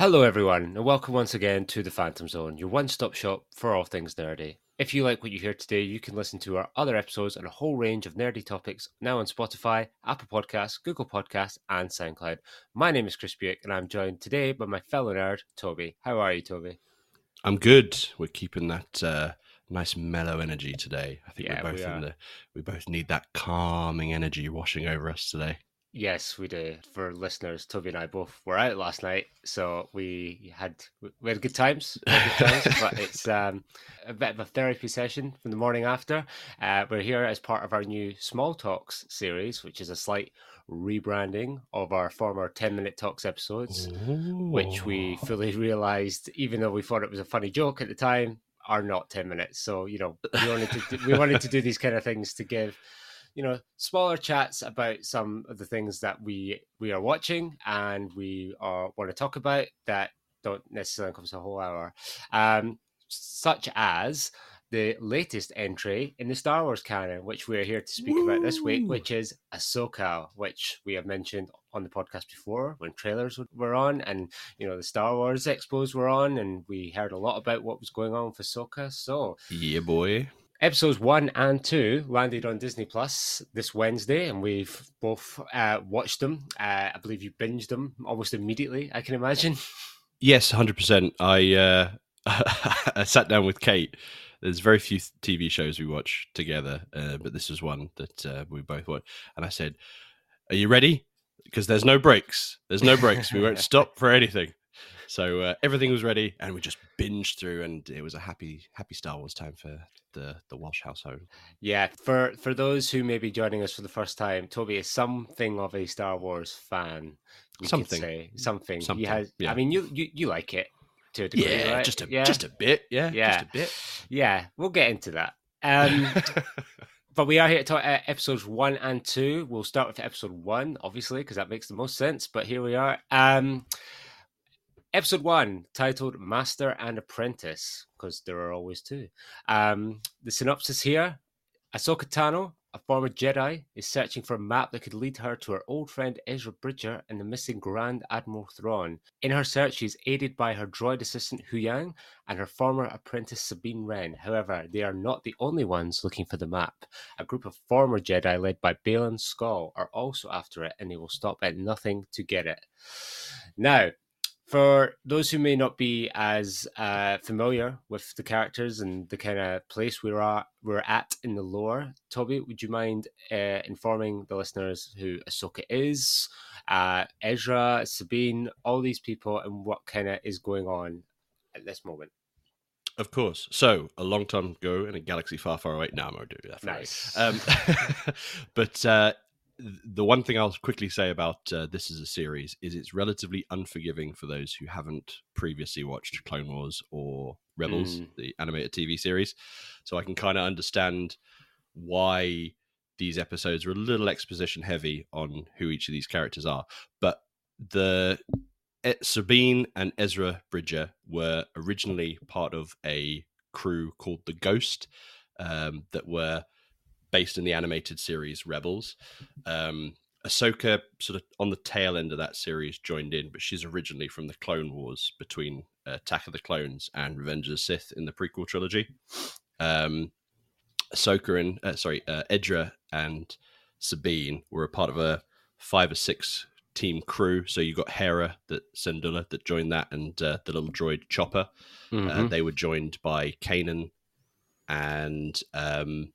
Hello, everyone, and welcome once again to the Phantom Zone, your one stop shop for all things nerdy. If you like what you hear today, you can listen to our other episodes on a whole range of nerdy topics now on Spotify, Apple Podcasts, Google Podcasts, and SoundCloud. My name is Chris Buick, and I'm joined today by my fellow nerd, Tobi. How are you, Tobi? I'm good. We're keeping that uh, nice mellow energy today. I think Yeah, we're both we in the we both need that calming energy washing over us today. Yes, we do. For listeners, Tobi and I both were out last night, so we had we had good times. Had good times but it's um, a bit of a therapy session from the morning after. Uh, we're here as part of our new Small Talks series, which is a slight rebranding of our former Ten Minute Talks episodes, which we fully realised, even though we thought it was a funny joke at the time, are not ten minutes. So you know, we wanted to do, we wanted to do these kind of things to give you know smaller chats about some of the things that we we are watching and we are want to talk about that don't necessarily encompass a whole hour um such as the latest entry in the Star Wars canon, which we're here to speak about this week, which is Ahsoka, which we have mentioned on the podcast before when trailers were on and you know the Star Wars expos were on, and we heard a lot about what was going on with Ahsoka. So Yeah, boy. Episodes one and two landed on Disney Plus this Wednesday, and we've both uh, watched them. Uh, I believe you binged them almost immediately. I can imagine. Yes, hundred percent. I uh, I sat down with Kate. There's very few TV shows we watch together, uh, but this was one that uh, we both watched. And I said, "Are you ready?" Because there's no breaks. There's no breaks. We won't stop for anything. So uh, everything was ready, and we just binged through, and it was a happy, happy Star Wars time for the the Walsh household. Yeah, for for those who may be joining us for the first time, Tobi is something of a Star Wars fan. Something. something. Something, He has. yeah. I mean, you you you like it to a degree, Yeah, right? just a yeah, just a bit. Yeah, Yeah. just a bit. yeah. We'll get into that. Um, But we are here to talk uh, episodes one and two. We'll start with episode one, obviously, because that makes the most sense. But here we are. Um, episode one, titled Master and Apprentice, because there are always two. Um, the synopsis here Ahsoka Tano, a former Jedi, is searching for a map that could lead her to her old friend Ezra Bridger and the missing Grand Admiral Thrawn. In her search, she is aided by her droid assistant Huyang and her former apprentice Sabine Wren. However, they are not the only ones looking for the map. A group of former Jedi led by Baylan Skoll are also after it, and they will stop at nothing to get it. Now, for those who may not be as uh, familiar with the characters and the kind of place we're at, we're at in the lore, Tobi, would you mind uh, informing the listeners who Ahsoka is, uh, Ezra, Sabine, all these people, and what kind of is going on at this moment? Of course. So, a long time ago in a galaxy far, far away. No, I'm going to do that. for. Nice. Um, but uh, the one thing I'll quickly say about uh, this as a series is it's relatively unforgiving for those who haven't previously watched Clone Wars or Rebels, Mm. the animated TV series. So I can kind of understand why these episodes are a little exposition heavy on who each of these characters are. But the eh, Sabine and Ezra Bridger were originally part of a crew called the Ghost um, that were based in the animated series Rebels. Um, Ahsoka, sort of on the tail end of that series, joined in, but she's originally from the Clone Wars between uh, Attack of the Clones and Revenge of the Sith in the prequel trilogy. Um, Ahsoka and uh, sorry, uh, Edra and Sabine were a part of a five or six team crew. So you got Hera, that Syndulla that joined that, and uh, the little droid Chopper. Uh, Mhm. they were joined by Kanan and um,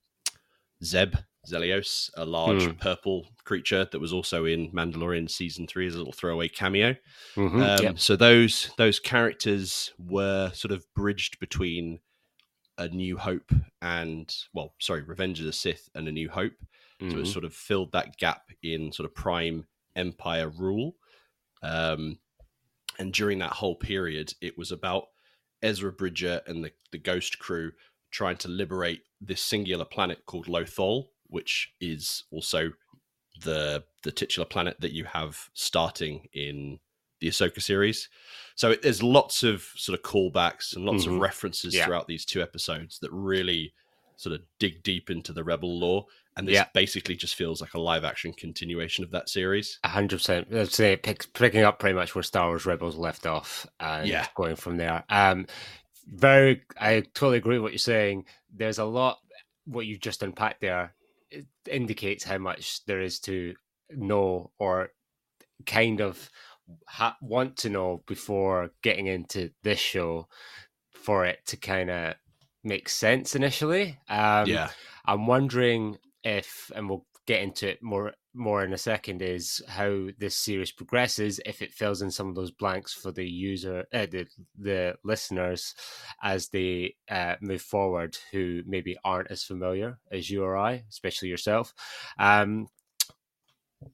Zeb Zelios, a large Hmm. purple creature that was also in Mandalorian season three as a little throwaway cameo. Mhm. Um, Yep. So those those characters were sort of bridged between a New Hope and well, sorry, Revenge of the Sith and a New Hope. So it Mhm. sort of filled that gap in sort of prime empire rule. Um, and during that whole period, it was about Ezra Bridger and the, the Ghost crew trying to liberate this singular planet called Lothal, which is also the the titular planet that you have starting in the Ahsoka series. So it, there's lots of sort of callbacks and lots Mhm. of references Yeah. throughout these two episodes that really sort of dig deep into the Rebel lore, and this Yeah. basically just feels like a live action continuation of that series. Hundred percent. Let's say pick, picking up pretty much where Star Wars Rebels left off, and Yeah. going from there. Um, very, I totally agree with what you're saying. There's a lot what you just unpacked there. It indicates how much there is to know or kind of ha- want to know before getting into this show for it to kind of make sense initially. Um, yeah, I'm wondering if, and we'll get into it more more in a second, is how this series progresses. If it fills in some of those blanks for the user, uh, the the listeners, as they uh, move forward, who maybe aren't as familiar as you or I, especially yourself. Um,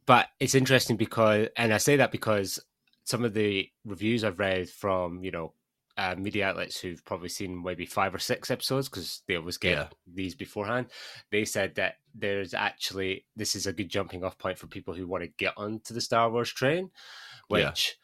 but it's interesting because, and I say that because some of the reviews I've read from you know uh, media outlets who've probably seen maybe five or six episodes because they always get Yeah. these beforehand. They said that there's actually this is a good jumping off point for people who want to get onto the Star Wars train, Yeah. which.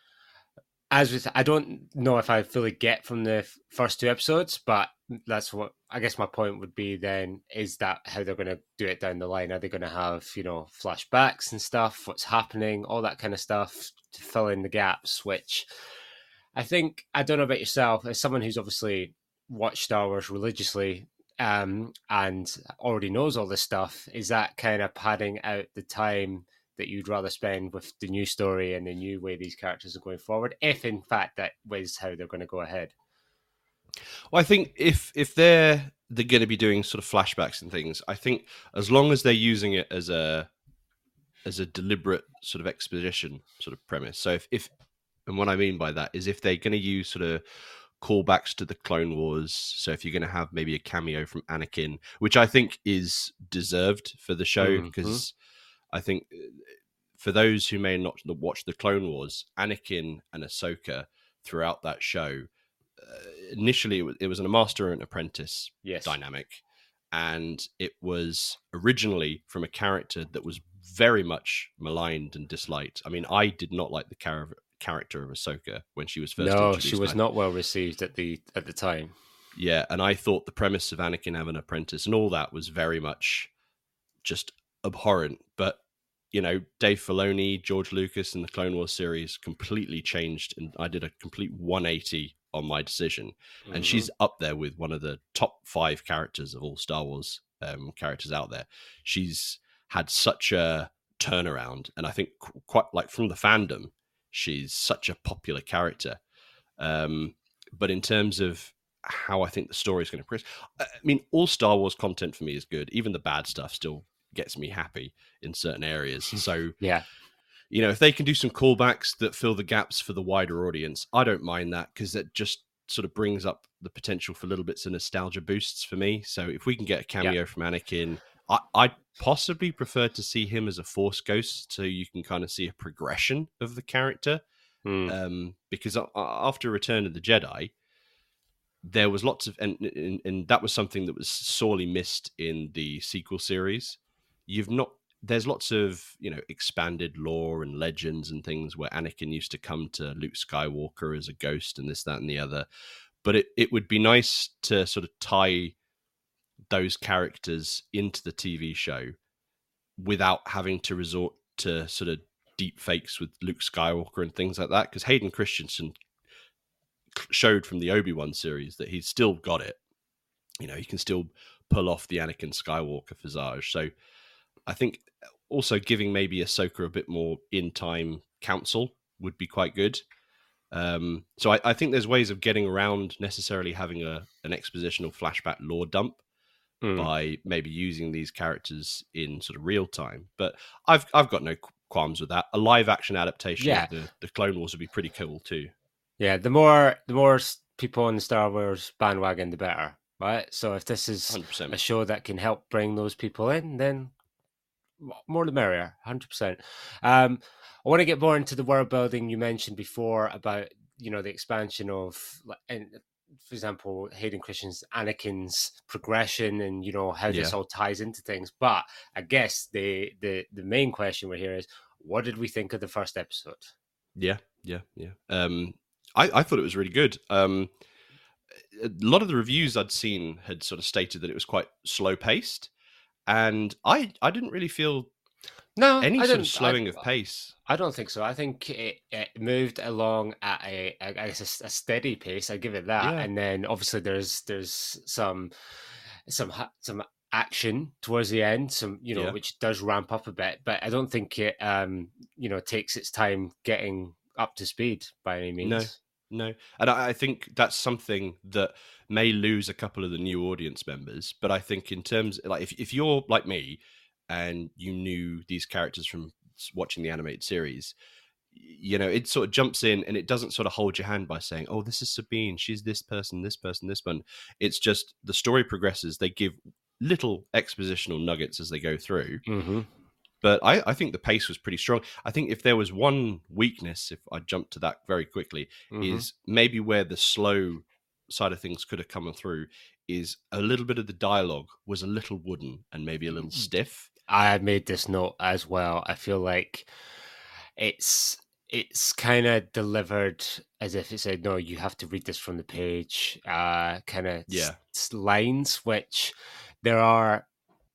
As with, I don't know if I fully get from the f- first two episodes, but that's what I guess my point would be. Then is that how they're going to do it down the line? Are they going to have you know flashbacks and stuff? What's happening? All that kind of stuff to fill in the gaps, which I think I don't know about yourself as someone who's obviously watched Star Wars religiously um, and already knows all this stuff. Is that kind of padding out the time that you'd rather spend with the new story and the new way these characters are going forward? If in fact that was how they're going to go ahead. Well, I think if if they're they're going to be doing sort of flashbacks and things, I think as long as they're using it as a as a deliberate sort of exposition sort of premise. So if if and what I mean by that is if they're going to use sort of callbacks to the Clone Wars. So if you're going to have maybe a cameo from Anakin, which I think is deserved for the show Mhm. because I think uh, for those who may not watch the Clone Wars, Anakin and Ahsoka throughout that show. Uh, initially, it was, it was a master and apprentice Yes. dynamic, and it was originally from a character that was very much maligned and disliked. I mean, I did not like the char- character of Ahsoka when she was first. No, she was and not well received at the at the time. yeah, and I thought the premise of Anakin having an apprentice and all that was very much just abhorrent. But you know, Dave Filoni, George Lucas, and the Clone Wars series completely changed, and I did a complete 180 on my decision. And Mhm. she's up there with one of the top five characters of all Star Wars um, characters out there. She's had such a turnaround, and I think qu- quite like from the fandom, she's such a popular character. Um, but in terms of how I think the story is going to progress, I I mean, all Star Wars content for me is good. Even the bad stuff still gets me happy in certain areas. So yeah, you know, if they can do some callbacks that fill the gaps for the wider audience, I don't mind that because that just sort of brings up the potential for little bits of nostalgia boosts for me. So if we can get a cameo from Anakin, I, I'd possibly prefer to see him as a Force ghost, so you can kind of see a progression of the character. Mm. Um, because after Return of the Jedi, there was lots of, and, and and that was something that was sorely missed in the sequel series. You've not there's lots of you know expanded lore and legends and things where Anakin used to come to Luke Skywalker as a ghost and this that and the other, but it it would be nice to sort of tie those characters into the TV show without having to resort to sort of deep fakes with Luke Skywalker and things like that because Hayden Christensen showed from the Obi-Wan series that he's still got it. You know, he can still pull off the Anakin Skywalker visage. So I think also giving maybe Ahsoka a bit more in time counsel would be quite good. Um, so I, I think there's ways of getting around necessarily having a an expositional flashback lore dump Mm. by maybe using these characters in sort of real time. But I've I've got no qualms with that. A live action adaptation Yeah. of the, the Clone Wars would be pretty cool too. Yeah, the more the more people on the Star Wars bandwagon, the better, right? So if this is Hundred percent. a show that can help bring those people in, then more the merrier, hundred percent. Um, I want to get more into the world building you mentioned before about you know the expansion of, like, and for example, Hayden Christensen's Anakin's progression, and you know how this Yeah. all ties into things. But I guess the the the main question we're here is, what did we think of the first episode? Yeah, yeah, yeah. Um, I, I thought it was really good. Um, a lot of the reviews I'd seen had sort of stated that it was quite slow paced, and I I didn't really feel no any sort of slowing of pace. I don't think so. I think it, it moved along at a, I guess, a a steady pace. I give it that. Yeah. And then obviously there's there's some some some action towards the end, some you know, Yeah. which does ramp up a bit. But I don't think it um you know takes its time getting up to speed by any means. No. No, and I, I think that's something that may lose a couple of the new audience members. But I think in terms like if if you're like me and you knew these characters from watching the animated series, you know, it sort of jumps in and it doesn't sort of hold your hand by saying, "Oh, this is Sabine. She's this person, this person, this one." It's just the story progresses. They give little expositional nuggets as they go through, Mm-hmm. but I, I think the pace was pretty strong. I think if there was one weakness, if I jump to that very quickly, Mm-hmm. is maybe where the slow side of things could have come through is a little bit of the dialogue was a little wooden and maybe a little Mm. stiff. I made this note as well. I feel like it's it's kind of delivered as if it said, "No, you have to read this from the page." Uh, kind of Yeah. lines, which there are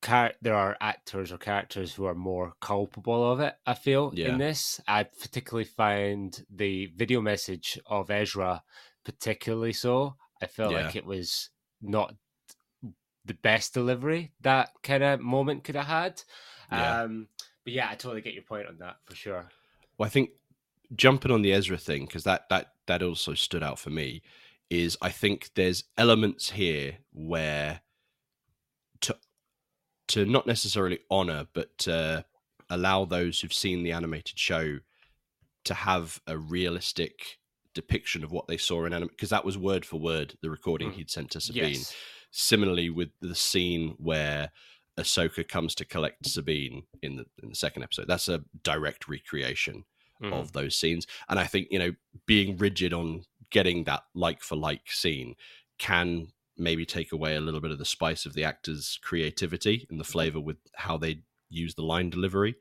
char- there are actors or characters who are more culpable of it. I feel Yeah. in this, I particularly find the video message of Ezra particularly so. I felt Yeah. like it was not the best delivery that kind of moment could have had. Yeah. Um, but yeah, I totally get your point on that for sure. Well, I think jumping on the Ezra thing because that that that also stood out for me is I think there's elements here where to to not necessarily honor but to allow those who've seen the animated show to have a realistic depiction of what they saw in anime because that was word for word the recording Mhm. he'd sent to Sabine. Yes. Similarly, with the scene where Ahsoka comes to collect Sabine in the in the second episode, that's a direct recreation Mhm. of those scenes. And I think, you know, being rigid on getting that like for like scene can maybe take away a little bit of the spice of the actor's creativity and the flavor with how they use the line delivery.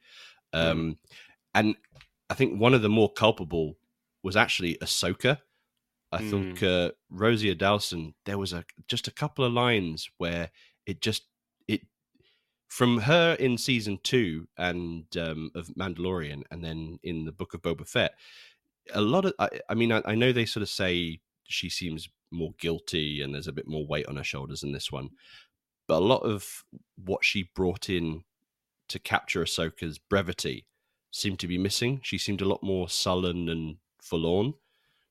Um, And I think one of the more culpable was actually Ahsoka. I think uh, Rosie Dawson, there was a just a couple of lines where it just it from her in season two and um, of Mandalorian, and then in the Book of Boba Fett. A lot of, I, I mean, I, I know they sort of say she seems more guilty and there's a bit more weight on her shoulders in this one, but a lot of what she brought in to capture Ahsoka's brevity seemed to be missing. She seemed a lot more sullen and forlorn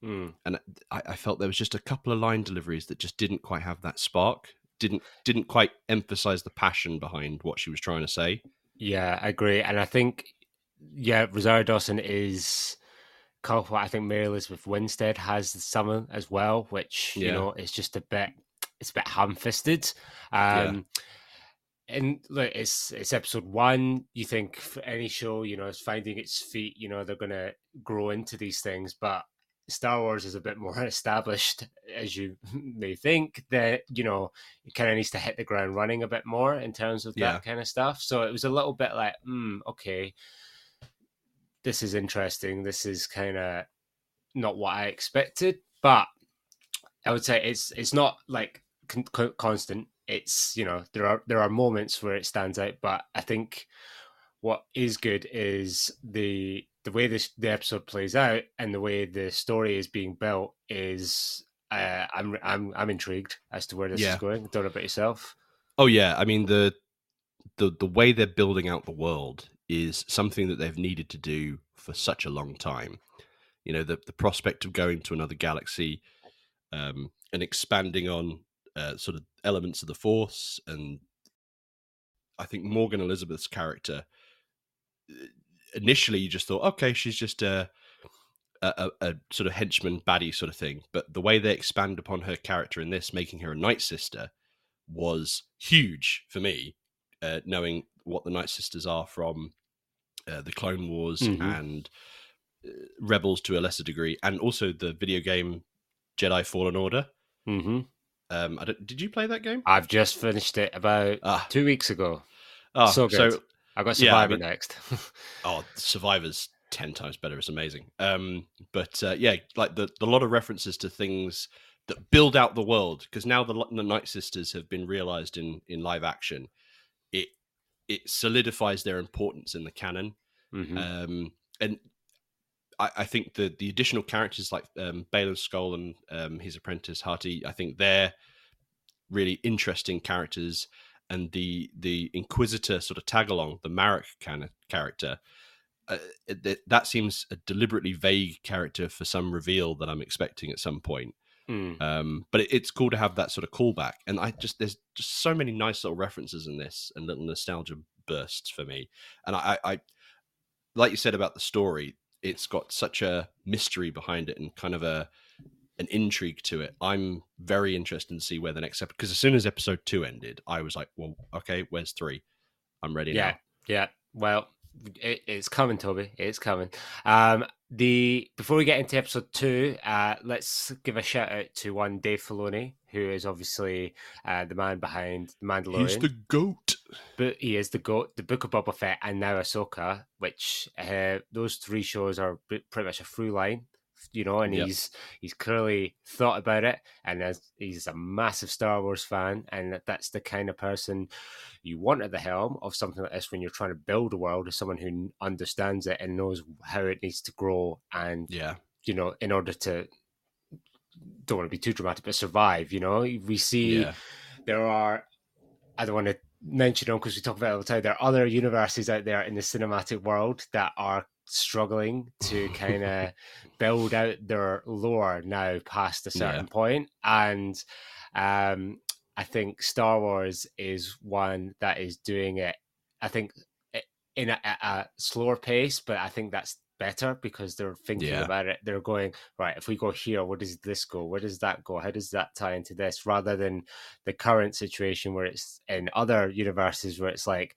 Mm. and I, I felt there was just a couple of line deliveries that just didn't quite have that spark didn't didn't quite emphasize the passion behind what she was trying to say Yeah, I agree. And I think, yeah, Rosario Dawson is culpable. I think Mary Elizabeth Winstead has some as well, which, you know, is just a bit, it's a bit ham fisted. Um, And look, it's it's episode one. You think for any show, you know, it's finding its feet. You know, they're going to grow into these things, but Star Wars is a bit more established, as you may think. That you know, it kind of needs to hit the ground running a bit more in terms of Yeah. that kind of stuff. So it was a little bit like, hmm, okay, this is interesting. This is kind of not what I expected, but I would say it's it's not like con- con- constant. It's you know there are there are moments where it stands out, but I think what is good is the the way this the episode plays out and the way the story is being built is uh, I'm I'm I'm intrigued as to where this Yeah. is going. Don't know about yourself. oh yeah i mean the the the way they're building out the world is something that they've needed to do for such a long time you know the the prospect of going to another galaxy um and expanding on uh, sort of elements of the force and i think morgan elsbeth's character uh, initially you just thought okay she's just a a, a, sort of henchman baddie sort of thing but the way they expand upon her character in this making her a night sister was huge for me uh, knowing what the night sisters are from uh, the clone wars Mhm. and uh, rebels to a lesser degree and also the video game jedi fallen order hmm um I don't, did you play that game I've just finished it about ah, two weeks ago. ah, so good. so I got Yeah, I Survivor mean- next. oh survivors 10 times better it's amazing um but uh, yeah like the, the lot of references to things that build out the world because now the, the Night Sisters have been realized in in live action. It it solidifies their importance in the canon, Mhm. um, and I, I think the the additional characters like um, Baylan Skoll and um, his apprentice Hati, I think they're really interesting characters, and the the Inquisitor sort of tag along, the Marrok kind of character. Uh, that, that seems a deliberately vague character for some reveal that I'm expecting at some point. Mm. Um, but it, it's cool to have that sort of callback, and I just there's just so many nice little references in this and little nostalgia bursts for me. And I, I, I like you said about the story, it's got such a mystery behind it and kind of a an intrigue to it. I'm very interested to see where the next episode because as soon as episode two ended, I was like, well, okay, where's three? I'm ready Yeah, now. yeah. Well, it, it's coming, Tobi. It's coming. Um, the before we get into episode two, uh, let's give a shout out to one Dave Filoni, who is obviously uh, the man behind the Mandalorian. He's the goat. but he is the goat, the Book of Boba Fett, and now Ahsoka, which uh, those three shows are pretty much a through line, you know. And Yep. he's he's clearly thought about it, and as, he's a massive Star Wars fan, and that- that's the kind of person you want at the helm of something like this when you're trying to build a world, is someone who understands it and knows how it needs to grow, and Yeah, you know, in order to don't want to be too dramatic, but survive. You know, we see yeah, there are I don't want to mention them because we talk about it all the time. There are other universes out there in the cinematic world that are struggling to kind of build out their lore now past a certain Yeah. point. and um I think Star Wars is one that is doing it. I think in a, a a slower pace, but I think that's better because they're thinking Yeah. about it. They're going right. If we go here, where does this go? Where does that go? How does that tie into this? Rather than the current situation where it's in other universes where it's like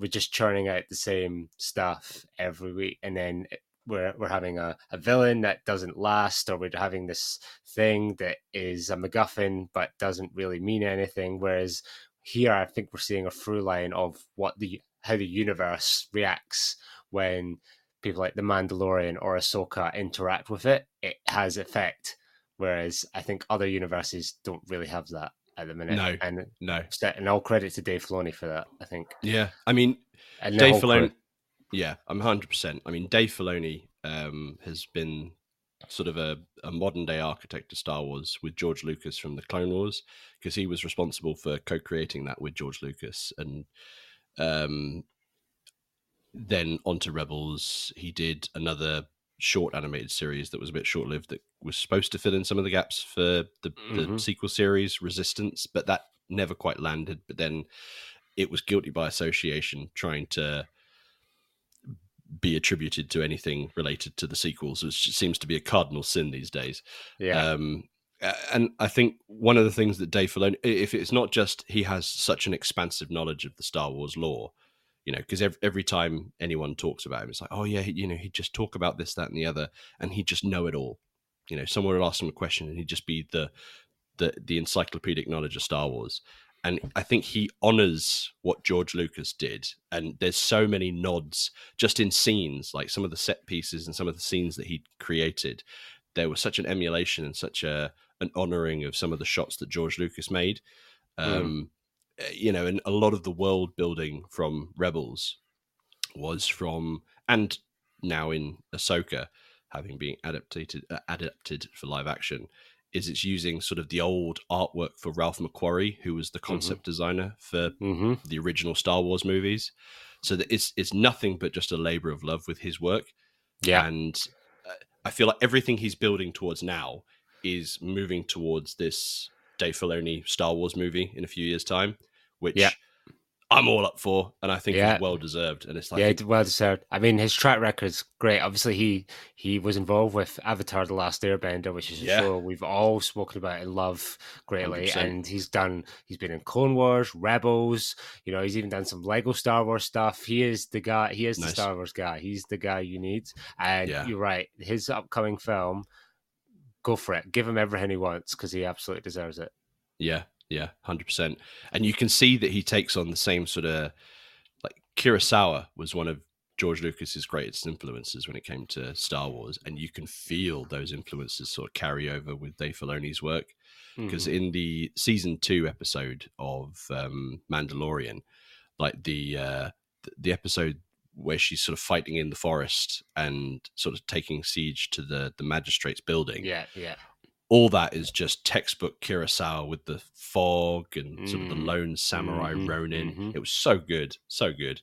we're just churning out the same stuff every week, and then eh, we're we're having a, a villain that doesn't last, or we're having this thing that is a MacGuffin but doesn't really mean anything. Whereas here, I think we're seeing a through line of what the how the universe reacts when people like the Mandalorian or Ahsoka interact with it. It has effect, whereas I think other universes don't really have that at the minute. No. and no, and all credit to Dave Filoni for that. I think. yeah. I mean, And Dave crew. Filoni, yeah, I'm 100. percent I mean, Dave Filoni um, has been sort of a, a modern day architect of Star Wars with George Lucas from the Clone Wars because he was responsible for co-creating that with George Lucas, and um, then onto Rebels. He did another short animated series that was a bit short lived that was supposed to fill in some of the gaps for the, the Mhm. sequel series Resistance, but that never quite landed. But then it was guilty by association trying to be attributed to anything related to the sequels, which seems to be a cardinal sin these days. Yeah. Um, and I think one of the things that Dave Filoni, if it's not just he has such an expansive knowledge of the Star Wars lore, you know, because every, every time anyone talks about him, it's like, oh yeah, he, you know, he'd just talk about this, that, and the other, and he'd just know it all. You know, someone would ask him a question, and he'd just be the the the encyclopedic knowledge of Star Wars. And I think he honors what George Lucas did. And there's so many nods just in scenes, like some of the set pieces and some of the scenes that he created. There was such an emulation and such a an honoring of some of the shots that George Lucas made. Um, uh, You know, and a lot of the world building from Rebels was from, and now in Ahsoka, having been adapted uh, adapted for live action, is it's using sort of the old artwork for Ralph McQuarrie, who was the concept designer for hmm the original Star Wars movies. So that it's it's nothing but just a labor of love with his work. Yeah. And uh, I feel like everything he's building towards now is moving towards this Dave Filoni Star Wars movie in a few years' time, which Yeah. I'm all up for, and I think Yeah. well deserved. And it's like, yeah, well deserved. I mean, his track record's great. Obviously, he he was involved with Avatar: The Last Airbender, which is a Yeah. show we've all spoken about and love greatly. 100%. And he's done. He's been in Clone Wars, Rebels. You know, he's even done some Lego Star Wars stuff. He is the guy. He is the Star Wars guy. He's the guy you need. And Yeah. you're right. His upcoming film, go for it. Give him everything he wants because he absolutely deserves it. Yeah, yeah, hundred percent. And you can see that he takes on the same sort of like Kurosawa was one of George Lucas's greatest influences when it came to Star Wars, and you can feel those influences sort of carry over with Dave Filoni's work. Because Mhm. in the season two episode of um, Mandalorian, like the uh, the episode where she's sort of fighting in the forest and sort of taking siege to the the magistrate's building, yeah, yeah, all that is just textbook Kurosawa with the fog and sort of the Mm. lone samurai Mhm, Ronin. mhm. It was so good, so good.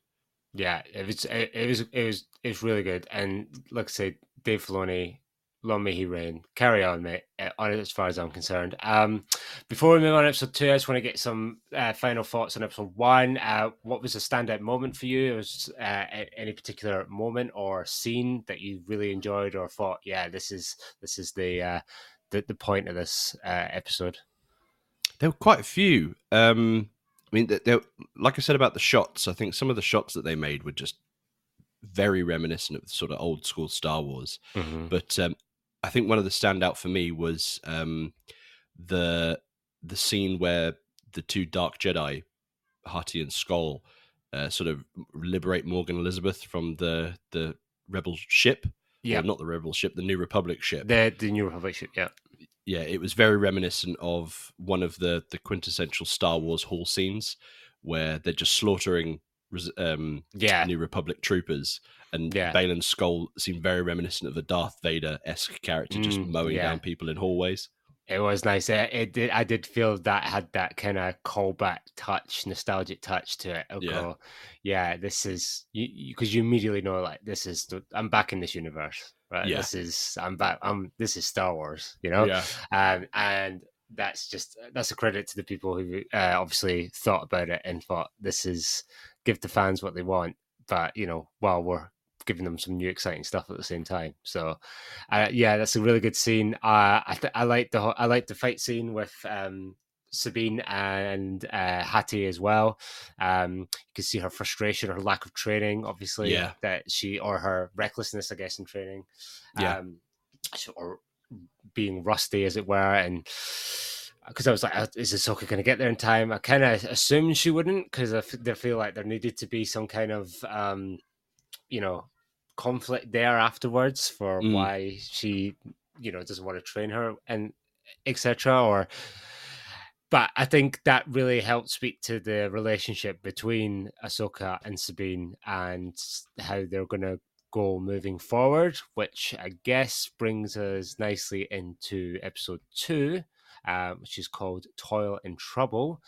yeah. It was it, it was it was it was really good. And like I said, Dave Filoni, long may he reign. Carry on, mate. uh, On as far as I'm concerned. Um, before we move on to episode two, I just want to get some uh, final thoughts on episode one. Uh, what was a standout moment for you? Was uh, any particular moment or scene that you really enjoyed or thought, yeah, this is this is the uh, the, the point of this uh, episode? There were quite a few. Um, I mean, there, like I said about the shots, I think some of the shots that they made were just very reminiscent of sort of old school Star Wars. Mm-hmm. But um, I think one of the standout for me was um, the the scene where the two Dark Jedi, Hati and Skoll, uh, sort of liberate Morgan Elsbeth from the the rebel ship. Yeah, not the rebel ship, the New Republic ship. the the New Republic ship. Yeah, yeah, it was very reminiscent of one of the the quintessential Star Wars hall scenes where they're just slaughtering um, yeah, New Republic troopers, and Yeah. Baylan Skoll seemed very reminiscent of a Darth Vader esque character just Mm, mowing yeah. down people in hallways. It was nice. It, it did. I did feel that had that kind of callback touch, nostalgic touch to it. I'll Yeah. yeah, this is you because you, immediately know like this is the, I'm back in this universe, right? Yeah. This is I'm back. I'm this is Star Wars, you know. Yeah, Um, and that's just that's a credit to the people who uh, obviously thought about it and thought this is give the fans what they want, but you know, while we're giving them some new exciting stuff at the same time. So, uh, yeah, that's a really good scene. Uh, I th- I like the I like the fight scene with um, Sabine and uh, Hati as well. Um, you can see her frustration, her lack of training, obviously, Yeah. that she or her recklessness, I guess, in training. Yeah. Um, so- or being rusty, as it were, and because I was like, "Uh, is Ahsoka going to get there in time? I kind of assumed she wouldn't because I, f- I feel like there needed to be some kind of, um, you know, conflict there afterwards for Mm. why she, you know, doesn't want to train her and etc. Or, but I think that really helped speak to the relationship between Ahsoka and Sabine and how they're going to go moving forward, which I guess brings us nicely into episode two, uh, which is called Toil and Trouble.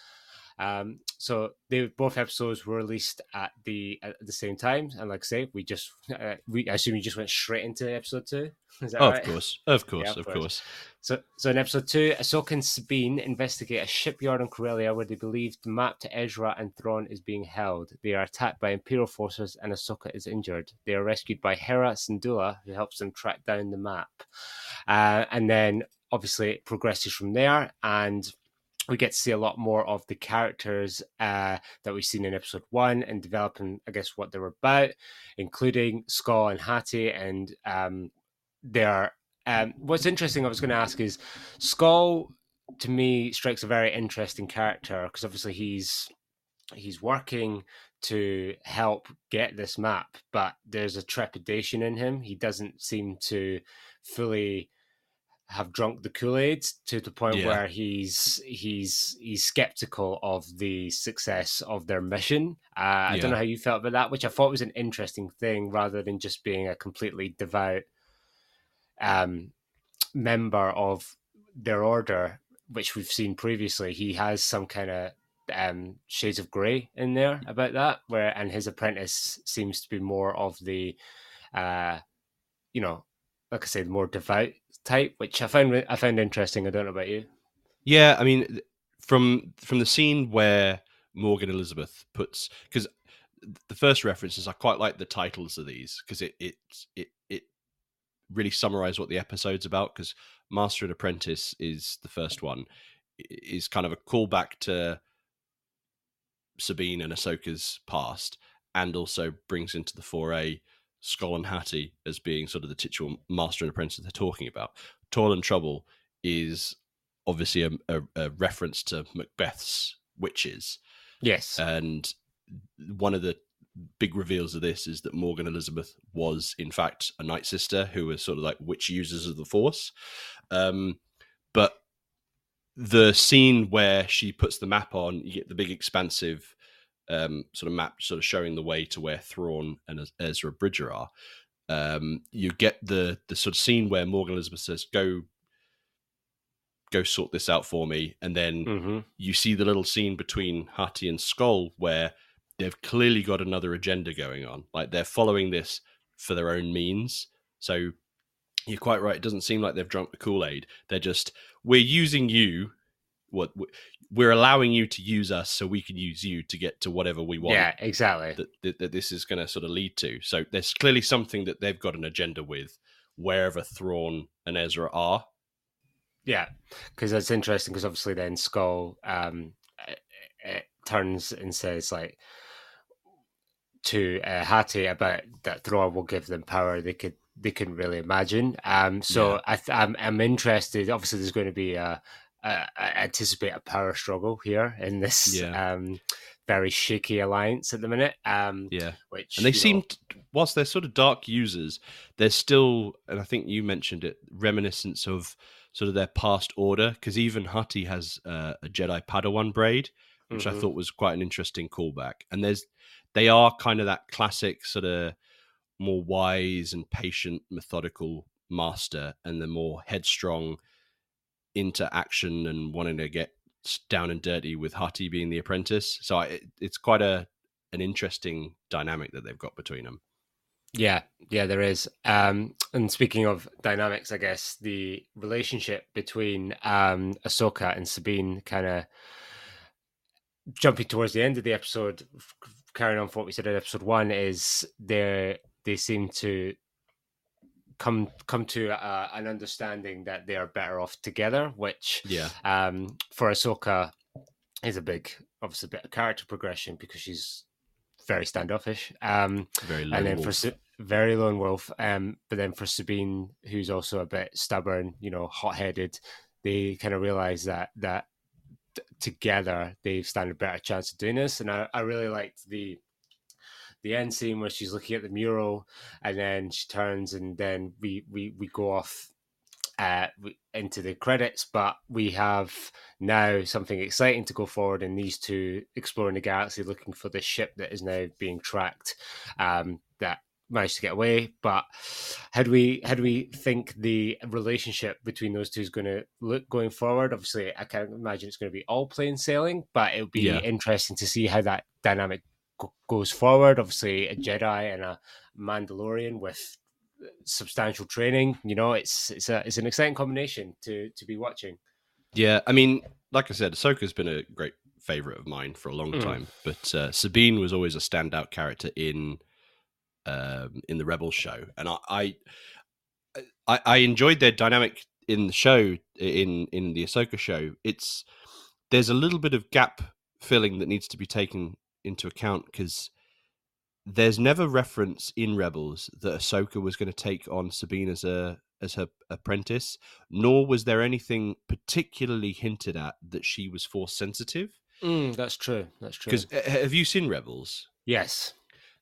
Um, so they both episodes were released at the at the same time, and like I say, we just uh, we I assume you just went straight into episode two. Is that of right? course, of course, of of course. course. So, so in episode two, Ahsoka and Sabine investigate a shipyard on Corellia where they believe the map to Ezra and Thrawn is being held. They are attacked by Imperial forces and Ahsoka is injured. They are rescued by Hera Syndulla, who helps them track down the map. Uh, and then, obviously, it progresses from there, and we get to see a lot more of the characters uh, that we've seen in episode one and developing, I guess, what they're about, including Skoll and Hati, and um, their um, what's interesting, I was going to ask is Skoll to me strikes a very interesting character because obviously he's he's working to help get this map, but there's a trepidation in him. He doesn't seem to fully have drunk the Kool Aid to the point Yeah. where he's he's he's skeptical of the success of their mission. Uh, I Yeah. don't know how you felt about that, which I thought was an interesting thing, rather than just being a completely devout um, member of their order, which we've seen previously. He has some kind of um, shades of grey in there about that, where and his apprentice seems to be more of the, uh, you know, like I said, more devout type, which I found I found interesting. I don't know about you. Yeah, I mean, from from the scene where Morgan Elsbeth puts because the first references, I quite like the titles of these because it it it it really summarize what the episode's about. Because Master and Apprentice is the first one, is kind of a callback to Sabine and Ahsoka's past, and also brings into the foray Skoll and Hati as being sort of the titular Master and Apprentice they're talking about. Toil and Trouble is obviously a, a, a reference to Macbeth's witches, Yes. and one of the big reveals of this is that Morgan Elsbeth was in fact a Night Sister who was sort of like witch users of the Force. Um, but the scene where she puts the map on, you get the big expansive um, sort of map, sort of showing the way to where Thrawn and Ezra Bridger are. Um, you get the the sort of scene where Morgan Elsbeth says, "Go, go sort this out for me," and then Mm-hmm. you see the little scene between Hati and Skoll where they've clearly got another agenda going on. Like they're following this for their own means. So you're quite right. It doesn't seem like they've drunk the Kool Aid. They're just we're using you. What we're allowing you to use us so we can use you to get to whatever we want. Yeah, exactly. That, that, that this is going to sort of lead to. So there's clearly something that they've got an agenda with wherever Thrawn and Ezra are. Yeah, because that's interesting. Because obviously, then Skoll um, it, it turns and says like to uh, Hati about that Thrawn will give them power they could they couldn't really imagine. Um, so Yeah. I th- I'm I'm interested. Obviously, there's going to be a, I anticipate a power struggle here in this Yeah. um, very shaky alliance at the minute. Um, Yeah. which And they you know- whilst they're sort of dark users, they're still, and I think you mentioned it, reminiscence of sort of their past order. Because even Hati has uh, a Jedi Padawan braid, which I Mhm. thought was quite an interesting callback. And there's, they are kind of that classic sort of more wise and patient, methodical master, and the more headstrong into action and wanting to get down and dirty with Hati being the apprentice. So I, it's quite a an interesting dynamic that they've got between them. Yeah, yeah, there is. Um, and speaking of dynamics, I guess the relationship between um, Ahsoka and Sabine kind of jumping towards the end of the episode, carrying on from what we said in episode one, is they they seem to come come to uh, an understanding that they are better off together, which Yeah, um, for Ahsoka is a big, obviously, bit of character progression because she's very standoffish. Um, very and then for very lone wolf um but then for sabine who's also a bit stubborn you know hot-headed they kind of realize that that together they stand a better chance of doing this and i, I really liked the the end scene where she's looking at the mural and then she turns and then we we, we go off uh, into the credits, but we have now something exciting to go forward in these two exploring the galaxy, looking for the ship that is now being tracked. Um, that managed to get away, but how do we how do we think the relationship between those two is going to look going forward? Obviously, I can't imagine it's going to be all plain sailing, but it'll be Yeah. interesting to see how that dynamic goes forward. Obviously, a Jedi and a Mandalorian with substantial training. You know, it's it's a it's an exciting combination to to be watching. yeah, I mean, like I said, Ahsoka's been a great favorite of mine for a long Mm. time, but uh, Sabine was always a standout character in um, in the Rebels show, and I, I I I enjoyed their dynamic in the show in in the Ahsoka show. It's there's a little bit of gap filling that needs to be taken into account because there's never reference in Rebels that Ahsoka was going to take on Sabine as a as her apprentice, nor was there anything particularly hinted at that she was force sensitive. Mm, that's true. That's true. Because have you seen Rebels? yes,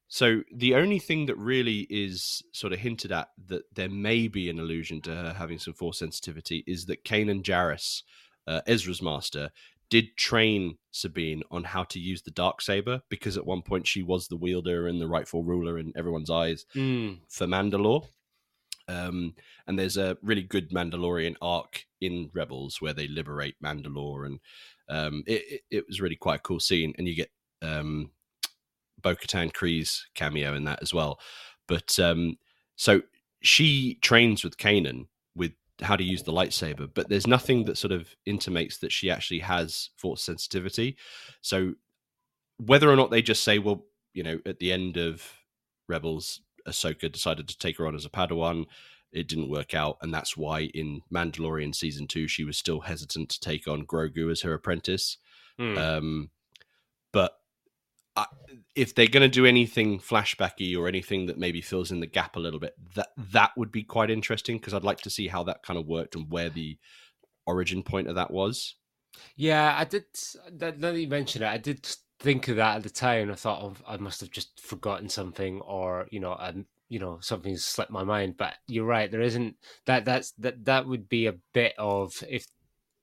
So the only thing that really is sort of hinted at that there may be an allusion to her having some force sensitivity is that Kanan Jarrus, uh, Ezra's master, did train Sabine on how to use the dark saber because at one point she was the wielder and the rightful ruler in everyone's eyes mm, for Mandalore. Um, and there's a really good Mandalorian arc in Rebels where they liberate Mandalore, and um, it, it, it was really quite a cool scene. And you get um, Bo Katan Kryze cameo in that as well. But um, so she trains with Kanan with how to use the lightsaber, but there's nothing that sort of intimates that she actually has force sensitivity. So whether or not they just say, well, you know, at the end of Rebels, Ahsoka decided to take her on as a Padawan. It didn't work out, and that's why in Mandalorian season two she was still hesitant to take on Grogu as her apprentice. mm. Um, but if they're going to do anything flashbacky or anything that maybe fills in the gap a little bit, that that would be quite interesting because I'd like to see how that kind of worked and where the origin point of that was. yeah. I did. That, now that you mention it, I did think of that at the time. I thought, oh, I must have just forgotten something, or you know, um, you know, something's slipped my mind. But you're right, there isn't that. That's that. That would be a bit of if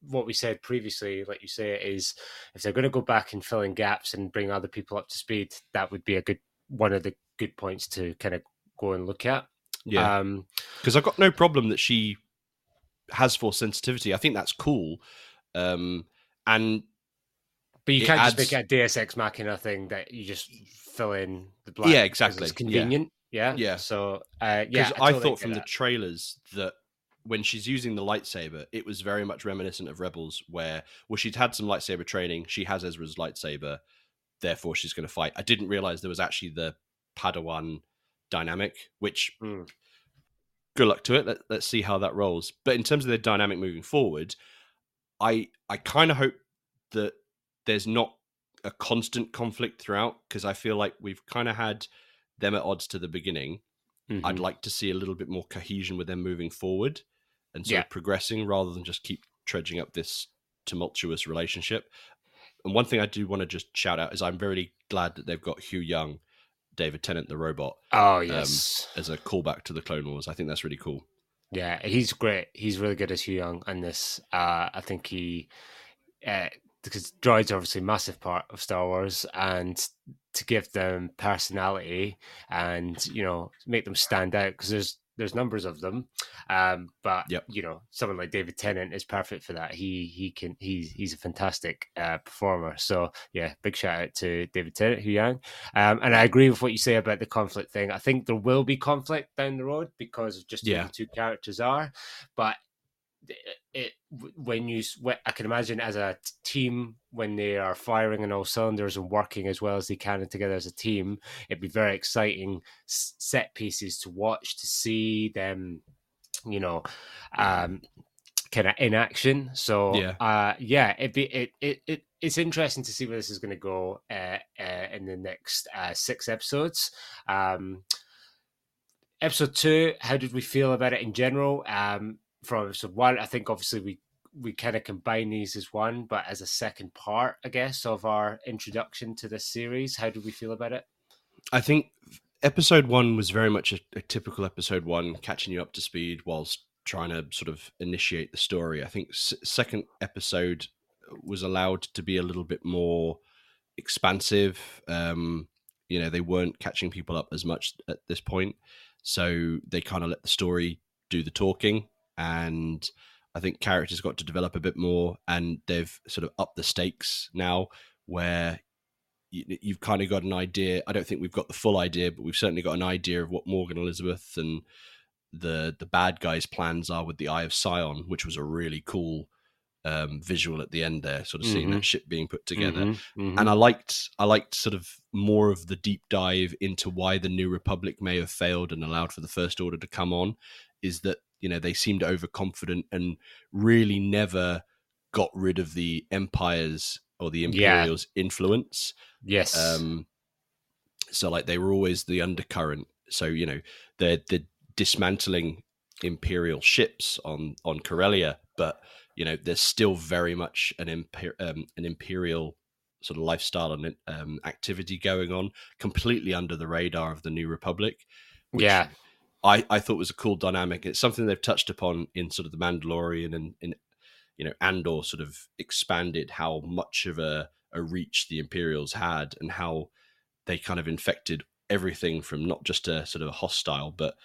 what we said previously, like you say, is if they're going to go back and fill in gaps and bring other people up to speed, that would be a good one of the good points to kind of go and look at. Yeah, because um, I've got no problem that she has force sensitivity. I think that's cool, um, and but you can't adds... just make a Deus Ex Machina thing that you just fill in the black. Yeah, exactly. It's convenient. Yeah, yeah. yeah. So uh, yeah, I, totally I, thought from that. the trailers that when she's using the lightsaber, it was very much reminiscent of Rebels, where well she'd had some lightsaber training. She has Ezra's lightsaber, therefore she's going to fight. I didn't realize there was actually the Padawan dynamic, which mm. good luck to it. Let, let's see how that rolls. But in terms of the dynamic moving forward, I I kind of hope that there's not a constant conflict throughout because I feel like we've kind of had them at odds to the beginning. Mm-hmm. I'd like to see a little bit more cohesion with them moving forward and sort yeah. progressing rather than just keep trudging up this tumultuous relationship. And one thing I do want to just shout out is I'm very glad that they've got Huyang, David Tennant, the robot. Oh um, yes, um, as a callback to the Clone Wars. I think that's really cool. Yeah, he's great. He's really good as Huyang, in this. Uh, I think he, uh, because droids are obviously a massive part of Star Wars, and to give them personality and you know make them stand out because there's there's numbers of them, um, but yep. you know someone like David Tennant is perfect for that. He he can he's he's a fantastic uh, performer. So yeah, big shout out to David Tennant, Huyang. Um, and I agree with what you say about the conflict thing. I think there will be conflict down the road because of just yeah. who the two characters are, but it when you I can imagine as a team when they are firing on all cylinders and working as well as they can together as a team, it'd be very exciting set pieces to watch to see them, you know, um, kind of in action. So yeah, uh, yeah, it'd be it it. it it's interesting to see where this is going to go uh, uh, in the next uh, six episodes. Um, episode two, how did we feel about it in general? Um, from episode one. I think obviously we we kind of combine these as one, but as a second part, I guess, of our introduction to this series. How do we feel about it? I think episode one was very much a, a typical episode one, catching you up to speed whilst trying to sort of initiate the story. I think s- second episode was allowed to be a little bit more expansive. Um, you know, they weren't catching people up as much at this point, so they kind of let the story do the talking and I think characters got to develop a bit more, and they've sort of upped the stakes now, where you, you've kind of got an idea. I don't think we've got the full idea, but we've certainly got an idea of what Morgan Elsbeth and the the bad guys' plans are with the Eye of Sion, which was a really cool um, visual at the end there, sort of seeing mm-hmm. that ship being put together. Mm-hmm. Mm-hmm. And I liked I liked sort of more of the deep dive into why the New Republic may have failed and allowed for the First Order to come on. Is that you know they seemed overconfident and really never got rid of the empires or the imperials yeah. influence. Yes. Um so like they were always the undercurrent. So you know they're they're dismantling imperial ships on on Corellia but you know there's still very much an imper- um, an imperial sort of lifestyle and um, activity going on completely under the radar of the new republic yeah I, I thought was a cool dynamic. It's something they've touched upon in sort of the Mandalorian and in you know Andor sort of expanded how much of a, a reach the Imperials had and how they kind of infected everything from not just a sort of a hostile, but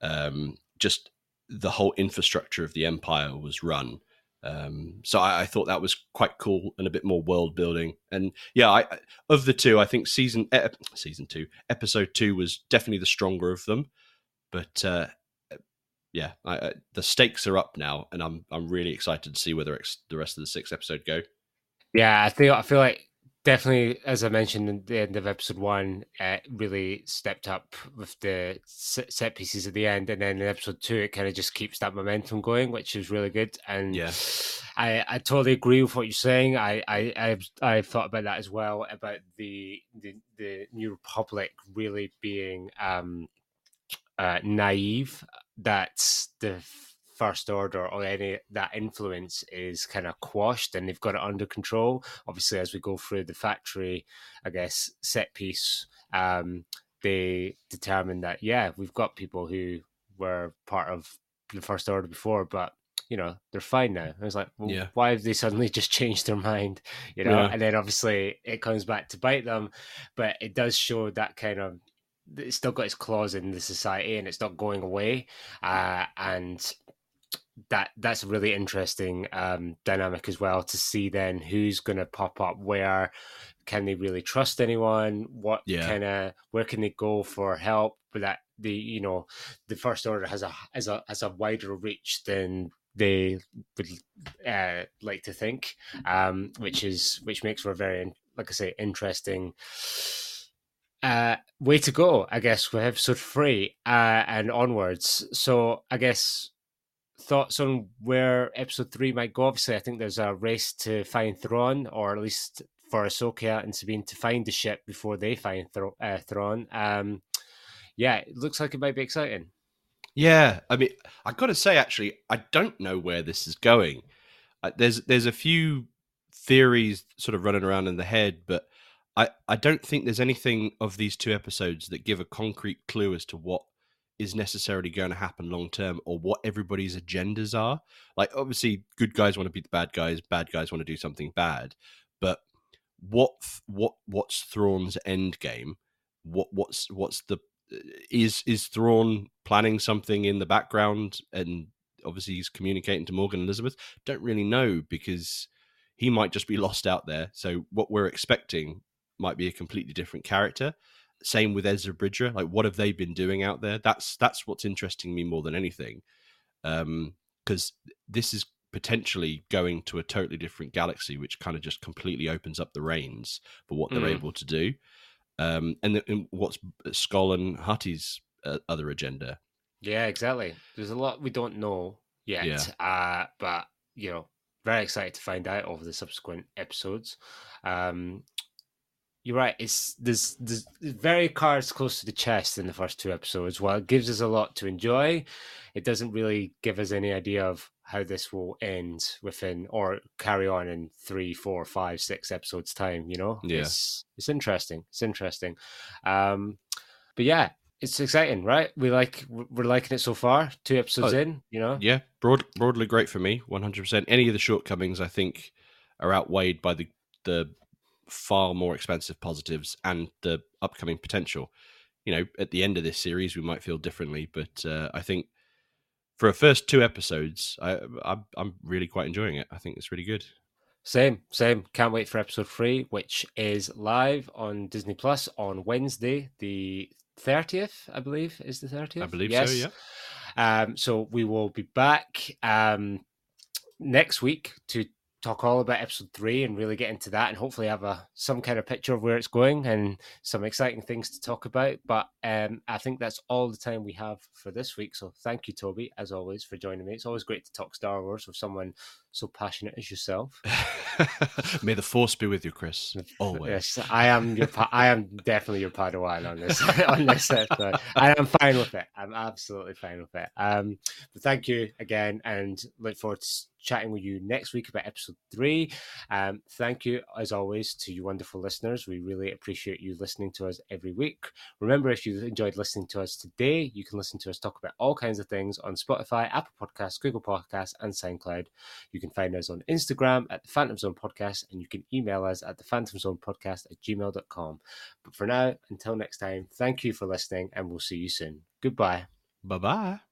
um, just the whole infrastructure of the Empire was run. Um, so I, I, thought that was quite cool and a bit more world building. And yeah, I, of the two, I think season season two, episode two was definitely the stronger of them. But uh, yeah, I, I, the stakes are up now, and I'm I'm really excited to see whether the rest of the six episode go. Yeah, I feel I feel like definitely, as I mentioned in the end of episode one, uh, really stepped up with the set pieces at the end, and then in episode two, it kind of just keeps that momentum going, which is really good. And yeah, I, I totally agree with what you're saying. I I I've, I've thought about that as well about the the the New Republic really being um uh, naive that the first order or any that influence is kind of quashed and they've got it under control. Obviously, as we go through the factory, I guess set piece, um, they determine that yeah, we've got people who were part of the first order before, but you know they're fine now. I was like, well, Yeah. why have they suddenly just changed their mind? You know, Yeah. and then obviously it comes back to bite them, but it does show that kind of it's still got its claws in the society and it's not going away, uh, and that that's a really interesting um, dynamic as well to see then who's going to pop up where can they really trust anyone? What Yeah. kind of where can they go for help? But that the you know the first order has a has a has a wider reach than they would uh, like to think um which is which makes for a very like i say interesting uh way to go i guess with episode three uh and onwards so i guess thoughts on where episode three might go obviously i think there's a race to find Thrawn, or at least for Ahsoka and Sabine to find the ship before they find Thro- uh, Thrawn. Um, yeah, it looks like it might be exciting. Yeah, I mean, I've got to say, actually, I don't know where this is going. Uh, there's there's a few theories sort of running around in the head, but I I don't think there's anything of these two episodes that give a concrete clue as to what is necessarily going to happen long term or what everybody's agendas are. Like, obviously, good guys want to beat the bad guys, bad guys want to do something bad, but what what what's Thrawn's end game? What what's what's the is is Thrawn planning something in the background and obviously he's communicating to Morgan and Elsbeth? Don't really know because he might just be lost out there. So what we're expecting might be a completely different character. Same with Ezra Bridger. Like what have they been doing out there? That's that's what's interesting me more than anything. Um because this is potentially going to a totally different galaxy, which kind of just completely opens up the reins for what they're Mm. able to do. Um, and, the, and what's Skoll and Hati's uh, other agenda? Yeah, exactly. There's a lot we don't know yet, Yeah. uh, but you know, very excited to find out over the subsequent episodes. Um, you're right. It's there's there's very cards close to the chest in the first two episodes. While it gives us a lot to enjoy, it doesn't really give us any idea of how this will end within or carry on in three, four, five, six episodes time. You know, Yeah. it's it's interesting. It's interesting. Um, but yeah, it's exciting, right? We like we're liking it so far. Two episodes Oh, in, you know. Yeah, broad, broadly great for me. One hundred percent. Any of the shortcomings, I think, are outweighed by the the far more expensive positives and the upcoming potential. You know, at the end of this series, we might feel differently, but uh, I think for a first two episodes, I, I'm I'm really quite enjoying it. I think it's really good. Same, same. Can't wait for episode three, which is live on Disney Plus on Wednesday, the thirtieth, I believe, is the thirtieth. I believe so. Yeah. Um, so we will be back um, next week to talk all about episode three and really get into that and hopefully have a some kind of picture of where it's going and some exciting things to talk about. But um, I think that's all the time we have for this week. So thank you, Tobi, as always, for joining me. It's always great to talk Star Wars with someone so passionate as yourself. May the force be with you, Chris. Always. Yes, I am your. Pa- I am definitely your Padawan on this on this episode. I am fine with it. I'm absolutely fine with it. Um, but thank you again, and look forward to chatting with you next week about episode three. Um, thank you as always to you wonderful listeners. We really appreciate you listening to us every week. Remember, if you enjoyed listening to us today, you can listen to us talk about all kinds of things on Spotify, Apple Podcasts, Google Podcasts, and SoundCloud. You can find us on Instagram at the Fantom Zone Podcast, and you can email us at the Fantom Zone Podcast at gmail.com. But for now, until next time, thank you for listening, and we'll see you soon. Goodbye. Bye bye.